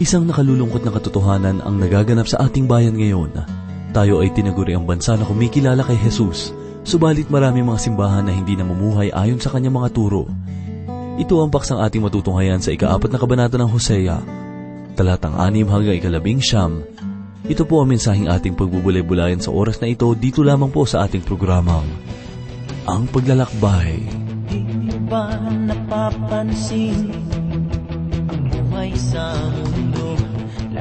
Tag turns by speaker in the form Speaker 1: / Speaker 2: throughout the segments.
Speaker 1: Isang nakalulungkot na katotohanan ang nagaganap sa ating bayan ngayon. Tayo ay tinaguri ang bansa na kumikilala kay Jesus, subalit marami mga simbahan na hindi namumuhay ayon sa kanyang mga turo. Ito ang paksang ating matutunghayan sa ikaapat na kabanata ng Hosea, talatang anim hanggang ikalabing siyam. Ito po ang mensaheng ating pagbubulay-bulayan sa oras na ito dito lamang po sa ating programang, Ang Paglalakbay.
Speaker 2: Di mo ba napapansin ang buhay sa mundo?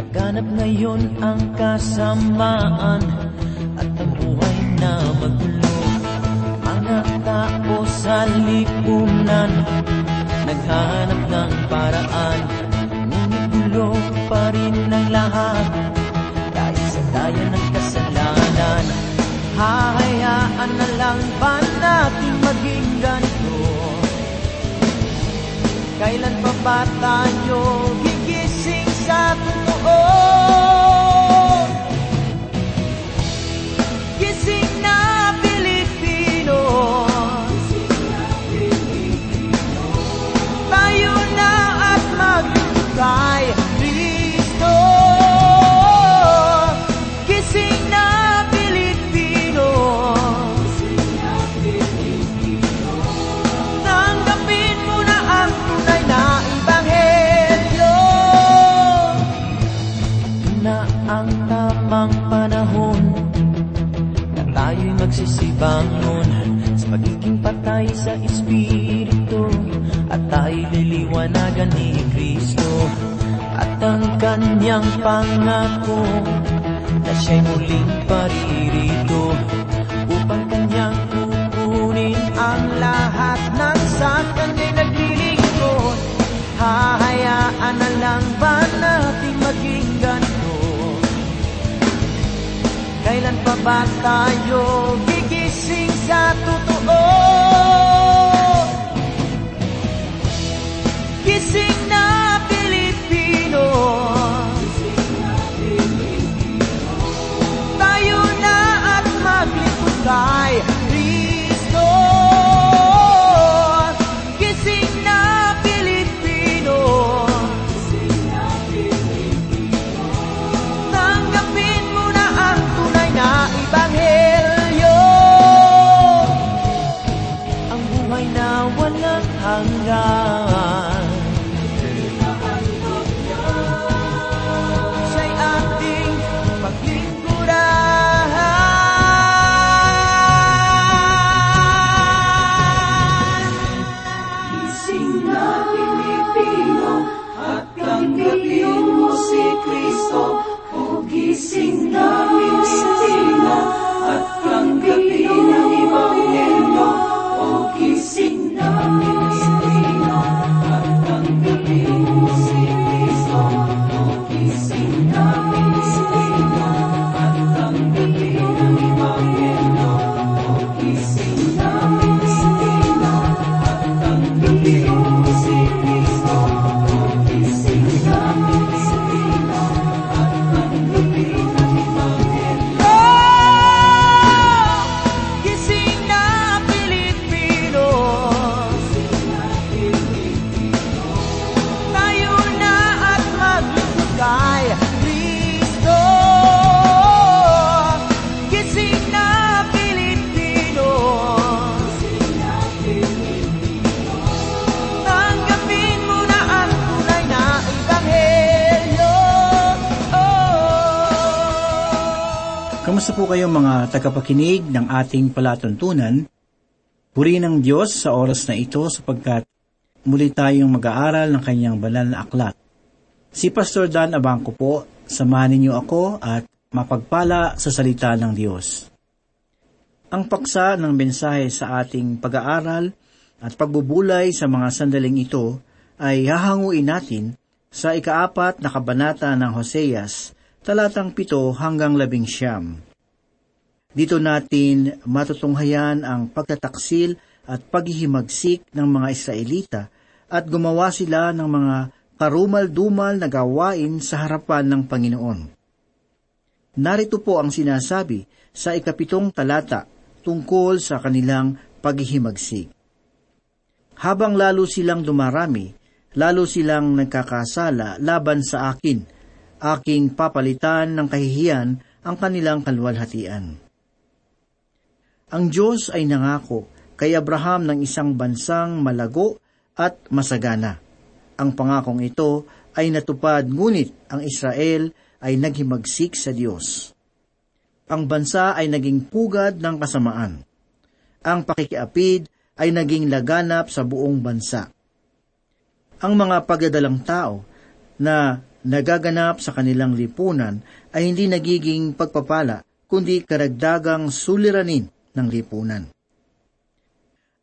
Speaker 2: Laganap ngayon ang kasamaan at ang buhay na magulo. Mga tao sa lipunan naghanap ng paraan, ngunit gulo pa rin ang lahat dahil sa daya ng kasalanan. Hahayaan na lang ba natin maging ganito? Kailan pa ba tayo kanyang pangako Na siya'y muling paririto Upang kanyang kukunin ang lahat ng sa kanya'y naglilingkod Hahayaan na lang ba natin maging ganito? Kailan pa ba tayo
Speaker 3: mga tagapakinig ng ating palatuntunan? Puri ng Diyos sa oras na ito sapagkat muli tayong mag-aaral ng kanyang banal na aklat. Si Pastor Dan Abangco po, samahan ninyo ako at mapagpala sa salita ng Diyos. Ang paksa ng mensahe sa ating pag-aaral at pagbubulay sa mga sandaling ito ay hahanguin natin sa ikaapat na kabanata ng Hoseas, talatang pito hanggang labing siyam. Dito natin matutunghayan ang pagtataksil at paghihimagsik ng mga Israelita at gumawa sila ng mga karumal-dumal na gawain sa harapan ng Panginoon. Narito po ang sinasabi sa ikapitong talata tungkol sa kanilang paghihimagsik. Habang lalo silang dumarami, lalo silang nagkakasala laban sa akin. Aking papalitan ng kahihiyan ang kanilang kalwalhatian. Ang Diyos ay nangako kay Abraham ng isang bansang malago at masagana. Ang pangakong ito ay natupad ngunit ang Israel ay naghimagsik sa Diyos. Ang bansa ay naging pugad ng kasamaan. Ang pakikiapid ay naging laganap sa buong bansa. Ang mga pagdadalang tao na nagaganap sa kanilang lipunan ay hindi nagiging pagpapala, kundi karagdagang suliranin ng lipunan.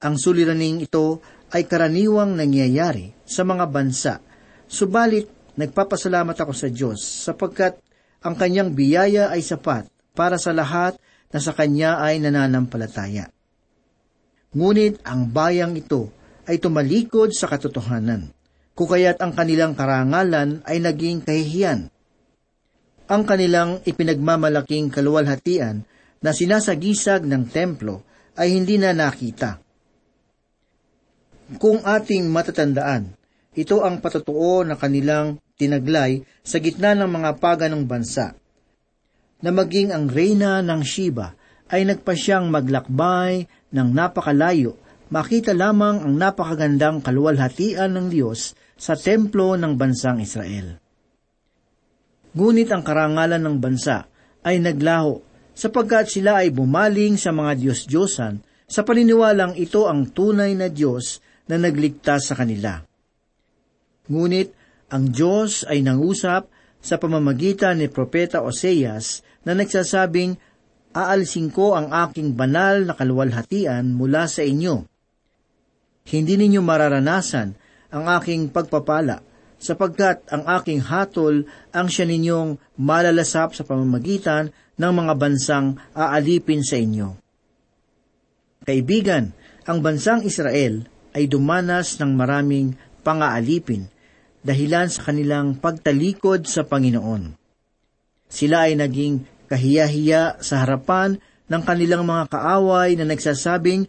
Speaker 3: Ang suliraning ito ay karaniwang nangyayari sa mga bansa, subalit nagpapasalamat ako sa Diyos sapagkat ang kanyang biyaya ay sapat para sa lahat na sa kanya ay nananampalataya. Ngunit ang bayang ito ay tumalikod sa katotohanan kung kaya't ang kanilang karangalan ay naging kahihiyan. Ang kanilang ipinagmamalaking kaluwalhatian na sinasagisag ng templo ay hindi na nakita. Kung ating matatandaan, ito ang patotoo na kanilang tinaglay sa gitna ng mga paganong bansa, na maging ang reyna ng Shiba ay nagpasyang maglakbay ng napakalayo, makita lamang ang napakagandang kaluwalhatian ng Diyos sa templo ng bansang Israel. Ngunit ang karangalan ng bansa ay naglaho sapagkat sila ay bumaling sa mga Diyos-Diyosan sa paniniwalang ito ang tunay na Diyos na nagligtas sa kanila. Ngunit ang Diyos ay nangusap sa pamamagitan ni Propeta Oseas na nagsasabing, Aalisin ko ang aking banal na kaluwalhatian mula sa inyo. Hindi ninyo mararanasan ang aking pagpapala, sapagkat ang aking hatol ang siya ninyong malalasap sa pamamagitan ng mga bansang aalipin sa inyo. Kaibigan, ang bansang Israel ay dumanas ng maraming pangaalipin dahilan sa kanilang pagtalikod sa Panginoon. Sila ay naging kahiya-hiya sa harapan ng kanilang mga kaaway na nagsasabing,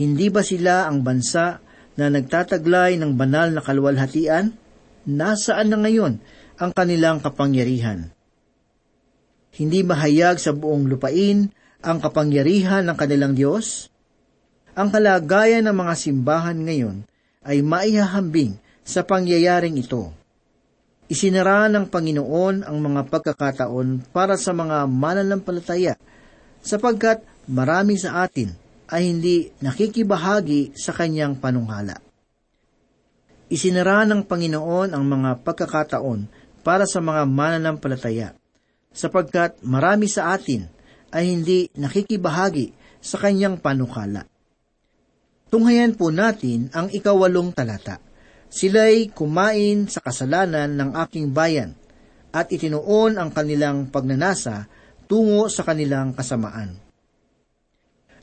Speaker 3: hindi ba sila ang bansa na nagtataglay ng banal na kaluwalhatian, nasaan na ngayon ang kanilang kapangyarihan? Hindi mahayag sa buong lupain ang kapangyarihan ng kanilang Diyos? Ang kalagayan ng mga simbahan ngayon ay maihahambing sa pangyayaring ito. Isinara ng Panginoon ang mga pagkakataon para sa mga mananampalataya sapagkat marami sa atin ay hindi nakikibahagi sa kanyang panunghala. Isinara ng Panginoon ang mga pagkakataon para sa mga mananampalataya, sapagkat marami sa atin ay hindi nakikibahagi sa kanyang panukala. Tunghayan po natin ang ikawalong talata. Sila'y kumain sa kasalanan ng aking bayan at itinuon ang kanilang pagnanasa tungo sa kanilang kasamaan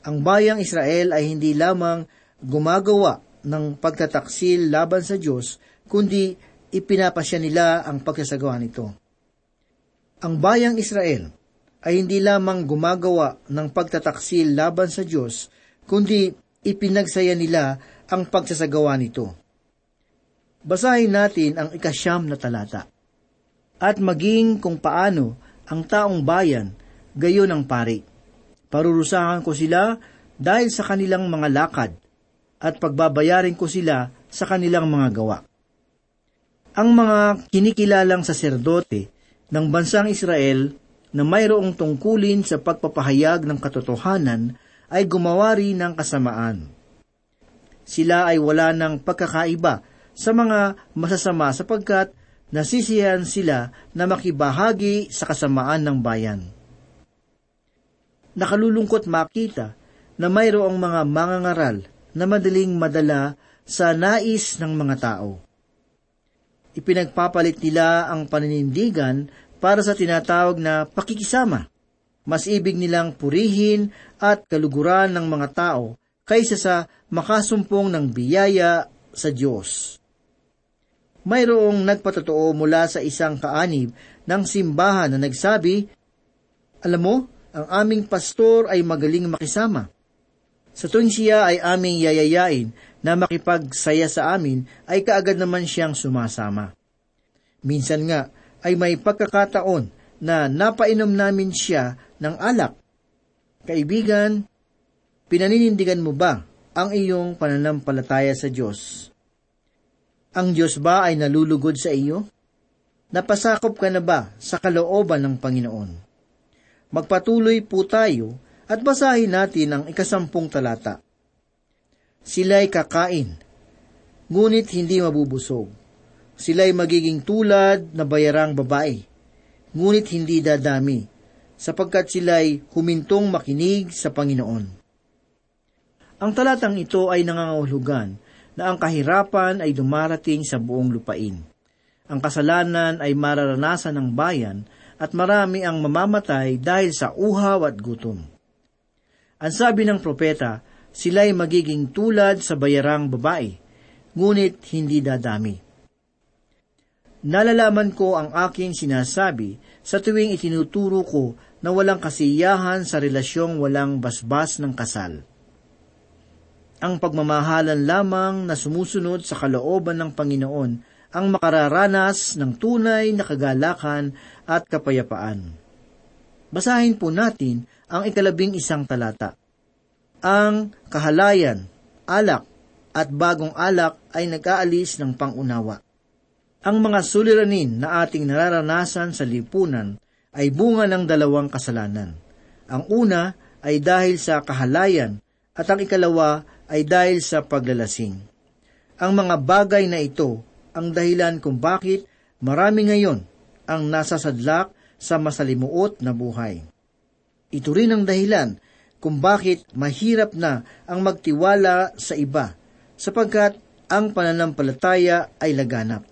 Speaker 3: ang bayang Israel ay hindi lamang gumagawa ng pagtataksil laban sa Diyos, kundi ipinapasya nila ang pagsasagawa nito. Ang bayang Israel ay hindi lamang gumagawa ng pagtataksil laban sa Diyos, kundi ipinagsaya nila ang pagsasagawa nito. Basahin natin ang ikasyam na talata. At maging kung paano ang taong bayan, gayon ang pari Parurusahan ko sila dahil sa kanilang mga lakad at pagbabayarin ko sila sa kanilang mga gawa. Ang mga kinikilalang saserdote ng bansang Israel na mayroong tungkulin sa pagpapahayag ng katotohanan ay gumawa rin ng kasamaan. Sila ay wala ng pagkakaiba sa mga masasama sapagkat nasisiyan sila na makibahagi sa kasamaan ng bayan nakalulungkot makita na mayroong mga mangangaral na madaling madala sa nais ng mga tao. Ipinagpapalit nila ang paninindigan para sa tinatawag na pakikisama. Mas ibig nilang purihin at kaluguran ng mga tao kaysa sa makasumpong ng biyaya sa Diyos. Mayroong nagpatotoo mula sa isang kaanib ng simbahan na nagsabi, Alam mo, ang aming pastor ay magaling makisama. Sa tuwing siya ay aming yayayain na makipagsaya sa amin, ay kaagad naman siyang sumasama. Minsan nga ay may pagkakataon na napainom namin siya ng alak. Kaibigan, pinaninindigan mo ba ang iyong pananampalataya sa Diyos? Ang Diyos ba ay nalulugod sa iyo? Napasakop ka na ba sa kalooban ng Panginoon? Magpatuloy po tayo at basahin natin ang ikasampung talata. Sila'y kakain, ngunit hindi mabubusog. Sila'y magiging tulad na bayarang babae, ngunit hindi dadami, sapagkat sila'y humintong makinig sa Panginoon. Ang talatang ito ay nangangahulugan na ang kahirapan ay dumarating sa buong lupain. Ang kasalanan ay mararanasan ng bayan at marami ang mamamatay dahil sa uhaw at gutom. Ang sabi ng propeta, sila'y magiging tulad sa bayarang babae, ngunit hindi dadami. Nalalaman ko ang aking sinasabi sa tuwing itinuturo ko na walang kasiyahan sa relasyong walang basbas ng kasal. Ang pagmamahalan lamang na sumusunod sa kalooban ng Panginoon ang makararanas ng tunay na kagalakan at kapayapaan. Basahin po natin ang ikalabing isang talata. Ang kahalayan, alak, at bagong alak ay nag-aalis ng pangunawa. Ang mga suliranin na ating nararanasan sa lipunan ay bunga ng dalawang kasalanan. Ang una ay dahil sa kahalayan at ang ikalawa ay dahil sa paglalasing. Ang mga bagay na ito ang dahilan kung bakit marami ngayon ang nasasadlak sa masalimuot na buhay. Ito rin ang dahilan kung bakit mahirap na ang magtiwala sa iba, sapagkat ang pananampalataya ay laganap.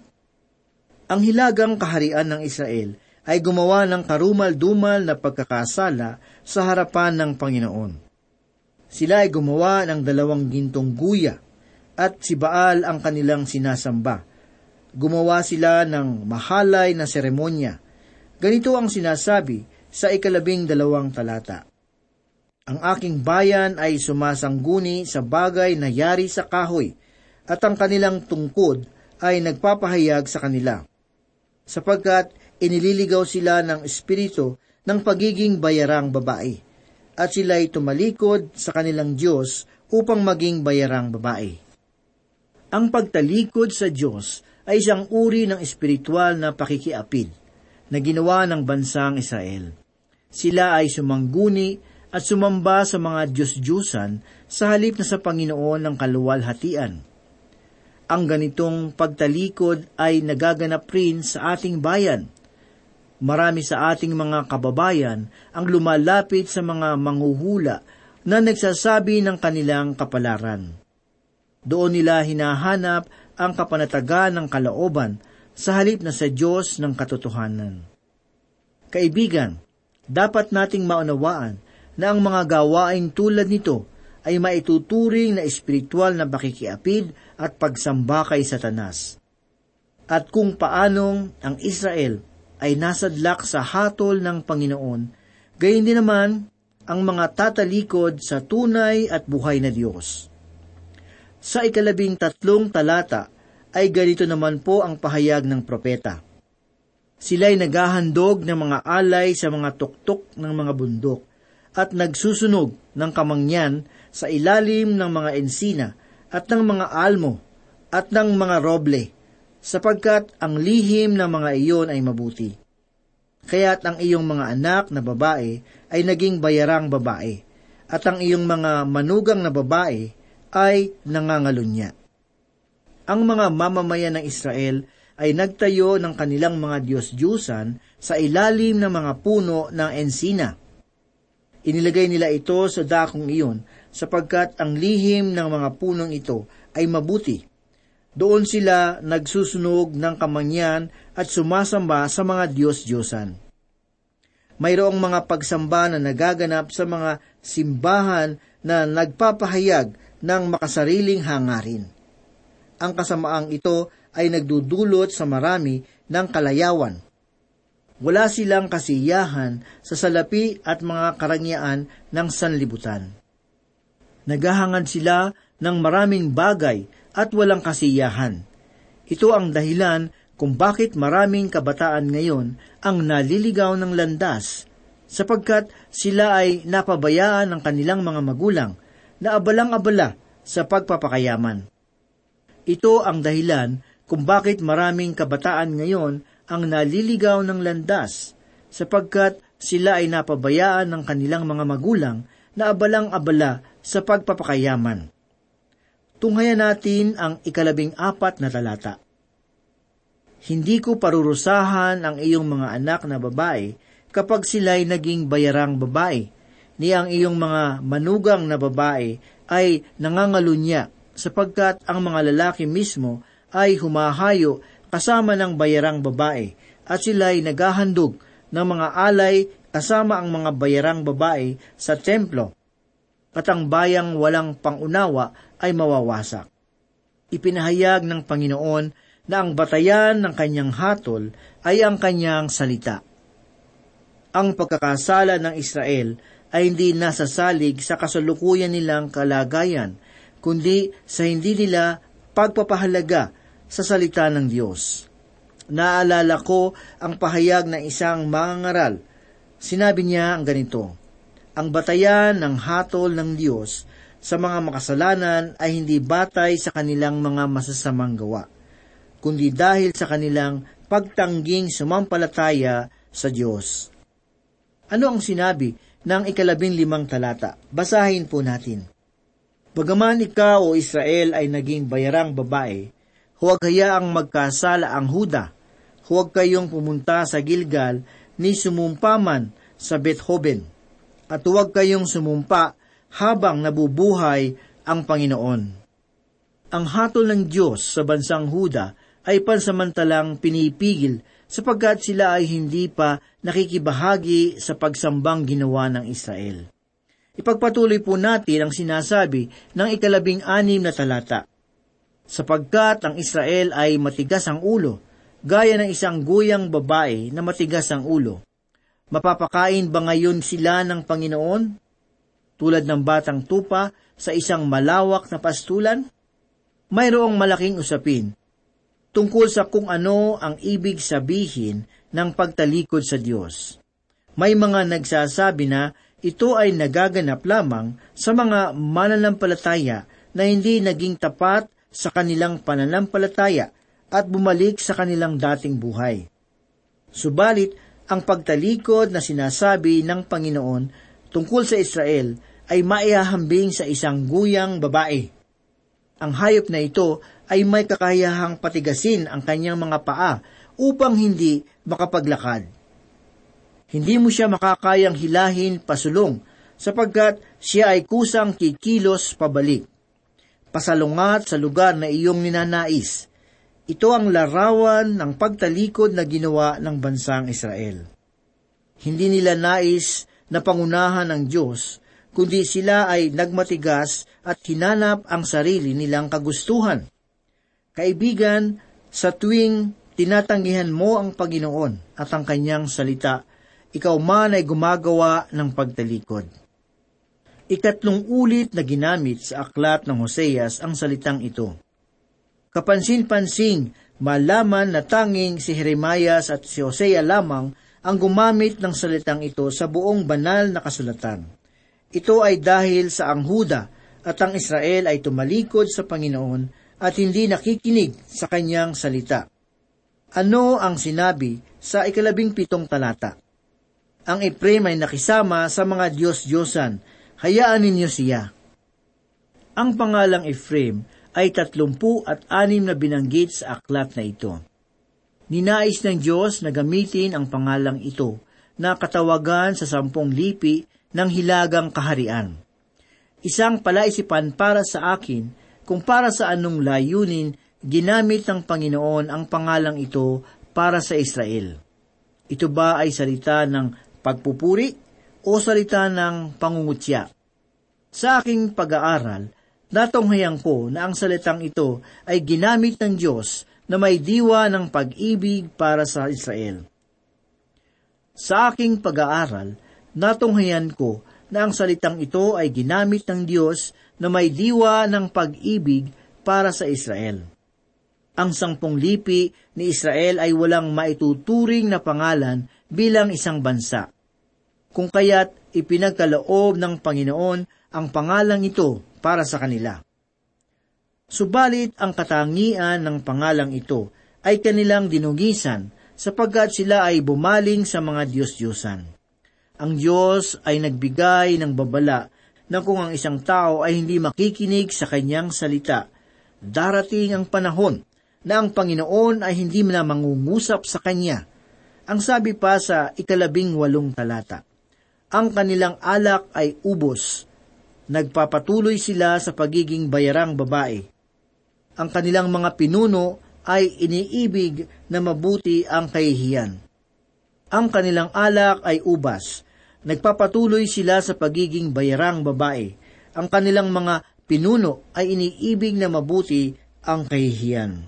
Speaker 3: Ang hilagang kaharian ng Israel ay gumawa ng karumal-dumal na pagkakasala sa harapan ng Panginoon. Sila ay gumawa ng dalawang gintong guya at si Baal ang kanilang sinasamba. Gumawa sila ng mahalay na seremonya. Ganito ang sinasabi sa ikalabing dalawang talata. Ang aking bayan ay sumasangguni sa bagay na yari sa kahoy, at ang kanilang tungkod ay nagpapahayag sa kanila. Sapagkat inililigaw sila ng espiritu ng pagiging bayarang babae, at sila'y tumalikod sa kanilang Diyos upang maging bayarang babae. Ang pagtalikod sa Diyos ay isang uri ng espiritual na pakikiapid na ginawa ng bansang Israel. Sila ay sumangguni at sumamba sa mga Diyos-Diyusan sa halip na sa Panginoon ng kaluwalhatian. Ang ganitong pagtalikod ay nagaganap rin sa ating bayan. Marami sa ating mga kababayan ang lumalapit sa mga manghuhula na nagsasabi ng kanilang kapalaran. Doon nila hinahanap ang kapanatagan ng kalooban sa halip na sa Diyos ng katotohanan. Kaibigan, dapat nating maunawaan na ang mga gawain tulad nito ay maituturing na espiritual na bakikiapid at pagsamba kay Satanas. At kung paanong ang Israel ay nasadlak sa hatol ng Panginoon, gayon din naman ang mga tatalikod sa tunay at buhay na Diyos. Sa ikalabing tatlong talata ay ganito naman po ang pahayag ng propeta. Sila'y naghahandog ng mga alay sa mga tuktok ng mga bundok at nagsusunog ng kamangyan sa ilalim ng mga ensina at ng mga almo at ng mga roble, sapagkat ang lihim ng mga iyon ay mabuti. Kaya't ang iyong mga anak na babae ay naging bayarang babae, at ang iyong mga manugang na babae ay nangangalunya. Ang mga mamamayan ng Israel ay nagtayo ng kanilang mga Diyos-Diyusan sa ilalim ng mga puno ng ensina. Inilagay nila ito sa dakong iyon sapagkat ang lihim ng mga punong ito ay mabuti. Doon sila nagsusunog ng kamangyan at sumasamba sa mga Diyos-Diyosan. Mayroong mga pagsamba na nagaganap sa mga simbahan na nagpapahayag ng makasariling hangarin. Ang kasamaang ito ay nagdudulot sa marami ng kalayawan. Wala silang kasiyahan sa salapi at mga karangyaan ng sanlibutan. Naghahangad sila ng maraming bagay at walang kasiyahan. Ito ang dahilan kung bakit maraming kabataan ngayon ang naliligaw ng landas, sapagkat sila ay napabayaan ng kanilang mga magulang na abalang-abala sa pagpapakayaman. Ito ang dahilan kung bakit maraming kabataan ngayon ang naliligaw ng landas, sapagkat sila ay napabayaan ng kanilang mga magulang na abalang-abala sa pagpapakayaman. Tunghayan natin ang ikalabing apat na talata. Hindi ko parurusahan ang iyong mga anak na babae kapag sila'y naging bayarang babae, ni ang iyong mga manugang na babae ay nangangalunya sapagkat ang mga lalaki mismo ay humahayo kasama ng bayarang babae at sila'y naghahandog ng mga alay kasama ang mga bayarang babae sa templo at ang bayang walang pangunawa ay mawawasak. Ipinahayag ng Panginoon na ang batayan ng kanyang hatol ay ang kanyang salita. Ang pagkakasala ng Israel ay hindi nasasalig sa kasalukuyan nilang kalagayan, kundi sa hindi nila pagpapahalaga sa salita ng Diyos. Naalala ko ang pahayag ng isang mangangaral. Sinabi niya ang ganito, Ang batayan ng hatol ng Diyos sa mga makasalanan ay hindi batay sa kanilang mga masasamang gawa kundi dahil sa kanilang pagtangging sumampalataya sa Diyos. Ano ang sinabi ng ikalabing limang talata? Basahin po natin. Bagaman ikaw o Israel ay naging bayarang babae, huwag hayaang magkasala ang Huda. Huwag kayong pumunta sa Gilgal ni sumumpaman sa Bethoben. At huwag kayong sumumpa habang nabubuhay ang Panginoon. Ang hatol ng Diyos sa bansang Huda ay pansamantalang pinipigil sapagkat sila ay hindi pa nakikibahagi sa pagsambang ginawa ng Israel. Ipagpatuloy po natin ang sinasabi ng ikalabing anim na talata. Sapagkat ang Israel ay matigas ang ulo, gaya ng isang guyang babae na matigas ang ulo. Mapapakain ba ngayon sila ng Panginoon? Tulad ng batang tupa sa isang malawak na pastulan? Mayroong malaking usapin tungkol sa kung ano ang ibig sabihin ng pagtalikod sa Diyos. May mga nagsasabi na ito ay nagaganap lamang sa mga mananampalataya na hindi naging tapat sa kanilang pananampalataya at bumalik sa kanilang dating buhay. Subalit, ang pagtalikod na sinasabi ng Panginoon tungkol sa Israel ay maihahambing sa isang guyang babae. Ang hayop na ito ay may kakayahang patigasin ang kanyang mga paa upang hindi makapaglakad. Hindi mo siya makakayang hilahin pasulong sapagkat siya ay kusang kikilos pabalik. Pasalungat sa lugar na iyong ninanais. Ito ang larawan ng pagtalikod na ginawa ng bansang Israel. Hindi nila nais na pangunahan ng Diyos, kundi sila ay nagmatigas at hinanap ang sarili nilang kagustuhan. Kaibigan, sa tuwing tinatanggihan mo ang Panginoon at ang kanyang salita, ikaw man ay gumagawa ng pagtalikod. Ikatlong ulit na ginamit sa aklat ng Hoseas ang salitang ito. Kapansin-pansing, malaman na tanging si Jeremias at si Hosea lamang ang gumamit ng salitang ito sa buong banal na kasulatan. Ito ay dahil sa ang Huda at ang Israel ay tumalikod sa Panginoon at hindi nakikinig sa kanyang salita. Ano ang sinabi sa ikalabing pitong talata? Ang Ephraim ay nakisama sa mga Diyos-Diyosan, hayaan ninyo siya. Ang pangalang Ephraim ay tatlumpu at anim na binanggit sa aklat na ito. Ninais ng Diyos na gamitin ang pangalang ito na katawagan sa sampung lipi ng hilagang kaharian. Isang palaisipan para sa akin kung para sa anong layunin ginamit ng Panginoon ang pangalang ito para sa Israel. Ito ba ay salita ng pagpupuri o salita ng pangungutya? Sa aking pag-aaral, natunghayan ko na ang salitang ito ay ginamit ng Diyos na may diwa ng pag-ibig para sa Israel. Sa aking pag-aaral, natunghayan ko na ang salitang ito ay ginamit ng Diyos na may diwa ng pag-ibig para sa Israel. Ang sangpong lipi ni Israel ay walang maituturing na pangalan bilang isang bansa. Kung kaya't ipinagkaloob ng Panginoon ang pangalang ito para sa kanila. Subalit ang katangian ng pangalang ito ay kanilang dinugisan sapagkat sila ay bumaling sa mga Diyos-Diyosan. Ang Diyos ay nagbigay ng babala na kung ang isang tao ay hindi makikinig sa kanyang salita, darating ang panahon na ang Panginoon ay hindi na mangungusap sa kanya. Ang sabi pa sa ikalabing walong talata, ang kanilang alak ay ubos, nagpapatuloy sila sa pagiging bayarang babae, ang kanilang mga pinuno ay iniibig na mabuti ang kahihiyan. Ang kanilang alak ay ubas. Nagpapatuloy sila sa pagiging bayarang babae. Ang kanilang mga pinuno ay iniibig na mabuti ang kahihiyan.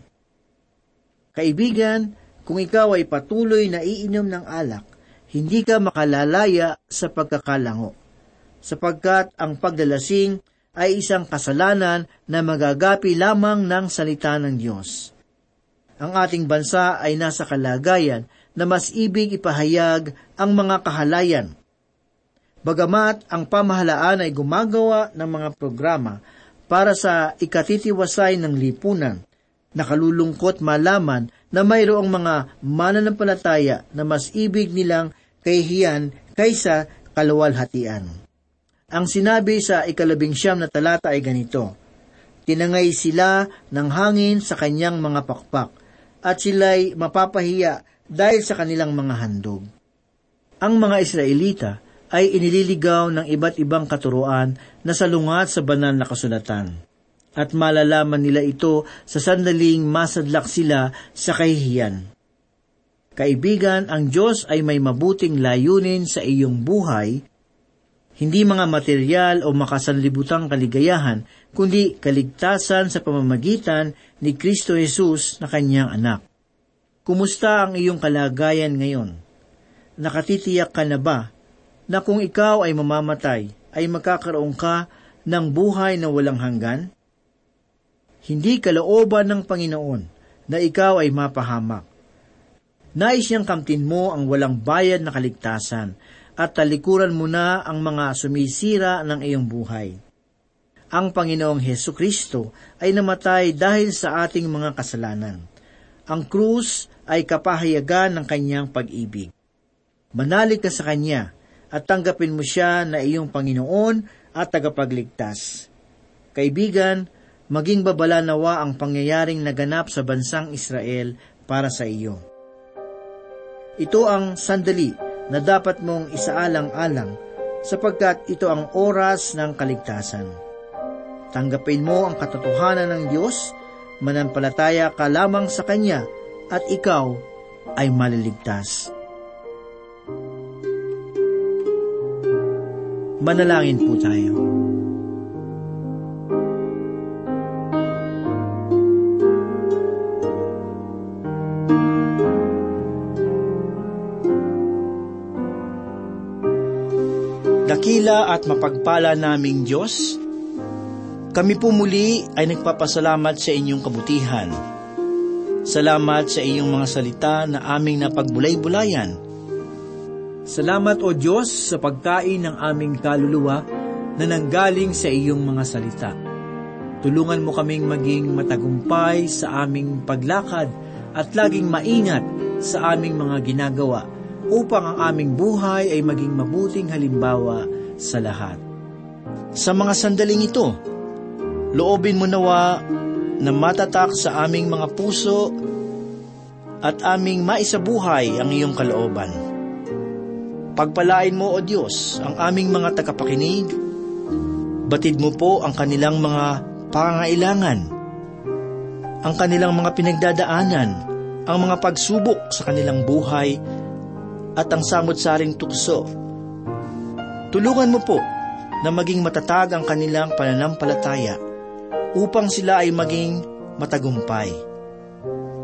Speaker 3: Kaibigan, kung ikaw ay patuloy na iinom ng alak, hindi ka makalalaya sa pagkakalango, sapagkat ang pagdalasing ay isang kasalanan na magagapi lamang ng salita ng Diyos. Ang ating bansa ay nasa kalagayan na mas ibig ipahayag ang mga kahalayan. Bagamat ang pamahalaan ay gumagawa ng mga programa para sa ikatitiwasay ng lipunan, nakalulungkot malaman na mayroong mga mananampalataya na mas ibig nilang kahihiyan kaysa kaluwalhatian. Ang sinabi sa ikalabing siyam na talata ay ganito, Tinangay sila ng hangin sa kanyang mga pakpak, at sila'y mapapahiya dahil sa kanilang mga handog. Ang mga Israelita ay inililigaw ng iba't ibang katuruan na salungat sa banal na kasulatan. At malalaman nila ito sa sandaling masadlak sila sa kahihiyan. Kaibigan, ang Diyos ay may mabuting layunin sa iyong buhay hindi mga material o makasanlibutang kaligayahan, kundi kaligtasan sa pamamagitan ni Kristo Jesus na kanyang anak. Kumusta ang iyong kalagayan ngayon? Nakatitiyak ka na ba na kung ikaw ay mamamatay, ay magkakaroon ka ng buhay na walang hanggan? Hindi kalooban ng Panginoon na ikaw ay mapahamak. Nais niyang kamtin mo ang walang bayad na kaligtasan at talikuran mo na ang mga sumisira ng iyong buhay. Ang Panginoong Heso Kristo ay namatay dahil sa ating mga kasalanan. Ang krus ay kapahayagan ng kanyang pag-ibig. Manalig ka sa Kanya at tanggapin mo siya na iyong Panginoon at tagapagligtas. Kaibigan, maging babala nawa ang pangyayaring naganap sa bansang Israel para sa iyo. Ito ang sandali na dapat mong isaalang-alang sapagkat ito ang oras ng kaligtasan. Tanggapin mo ang katotohanan ng Diyos, manampalataya ka lamang sa Kanya at ikaw ay maliligtas. Manalangin po tayo. Dakila at mapagpala naming Diyos, kami po muli ay nagpapasalamat sa inyong kabutihan. Salamat sa iyong mga salita na aming napagbulay-bulayan. Salamat o Diyos sa pagkain ng aming kaluluwa na nanggaling sa iyong mga salita. Tulungan mo kaming maging matagumpay sa aming paglakad at laging maingat sa aming mga ginagawa upang ang aming buhay ay maging mabuting halimbawa sa lahat. Sa mga sandaling ito, loobin mo nawa na matatak sa aming mga puso at aming maisabuhay ang iyong kalooban. Pagpalain mo, O Diyos, ang aming mga tagapakinig. Batid mo po ang kanilang mga pangailangan, ang kanilang mga pinagdadaanan, ang mga pagsubok sa kanilang buhay at ang samot-saring tukso. Tulungan mo po na maging matatag ang kanilang pananampalataya upang sila ay maging matagumpay.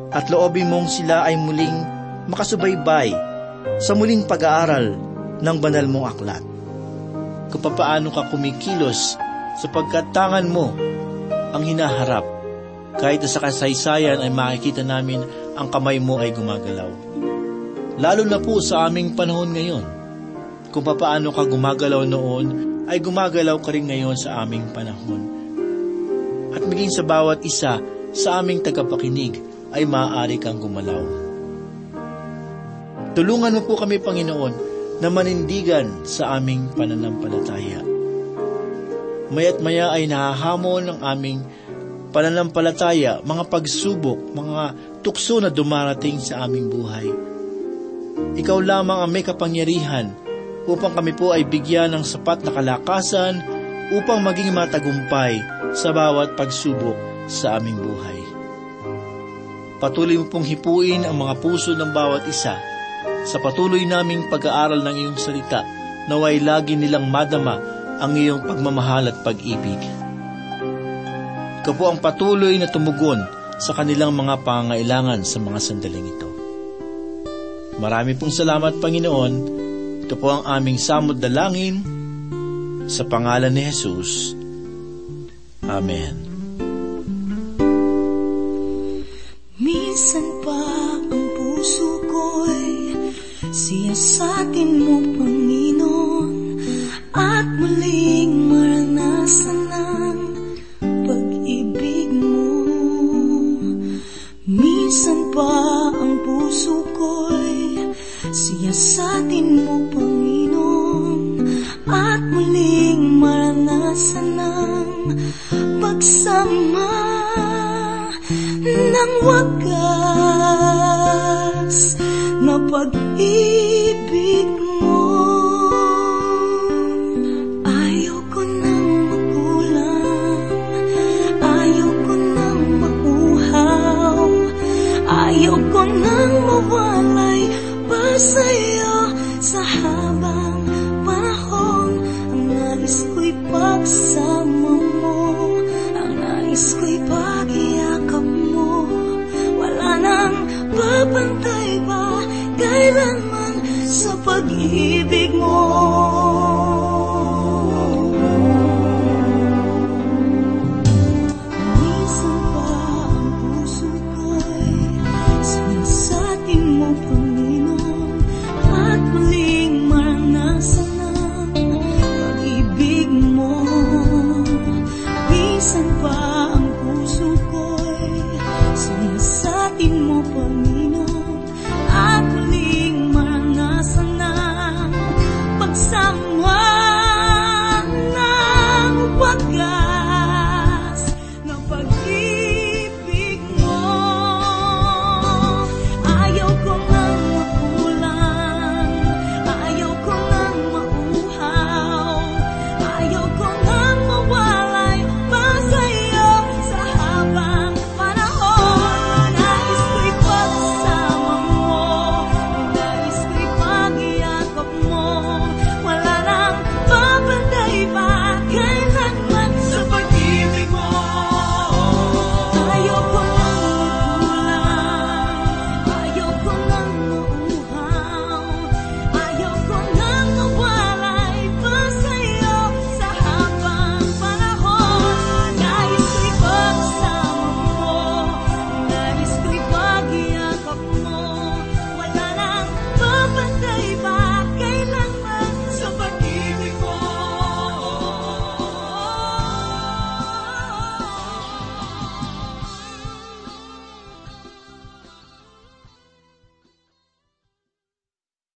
Speaker 3: At loobin mong sila ay muling makasubaybay sa muling pag-aaral ng banal mong aklat. kung ka kumikilos sapagkat tangan mo ang hinaharap. Kahit sa kasaysayan ay makikita namin ang kamay mo ay gumagalaw. Lalo na po sa aming panahon ngayon. Kung paano ka gumagalaw noon, ay gumagalaw ka rin ngayon sa aming panahon. At maging sa bawat isa sa aming tagapakinig ay maaari kang gumalaw. Tulungan mo po kami, Panginoon, na manindigan sa aming pananampalataya. Mayat maya ay nahahamon ng aming pananampalataya, mga pagsubok, mga tukso na dumarating sa aming buhay. Ikaw lamang ang may kapangyarihan upang kami po ay bigyan ng sapat na kalakasan upang maging matagumpay sa bawat pagsubok sa aming buhay. Patuloy mo pong hipuin ang mga puso ng bawat isa sa patuloy naming pag-aaral ng iyong salita naway lagi nilang madama ang iyong pagmamahal at pag-ibig. Ikaw po ang patuloy na tumugon sa kanilang mga pangailangan sa mga sandaling ito. Marami pong salamat, Panginoon. Ito po ang aming samod dalangin sa pangalan ni Jesus. Amen.
Speaker 2: Minsan pa ang puso ko'y siyasatin mo, Panginoon, at muling Magbabantay ba kailanman sa pag-ibig?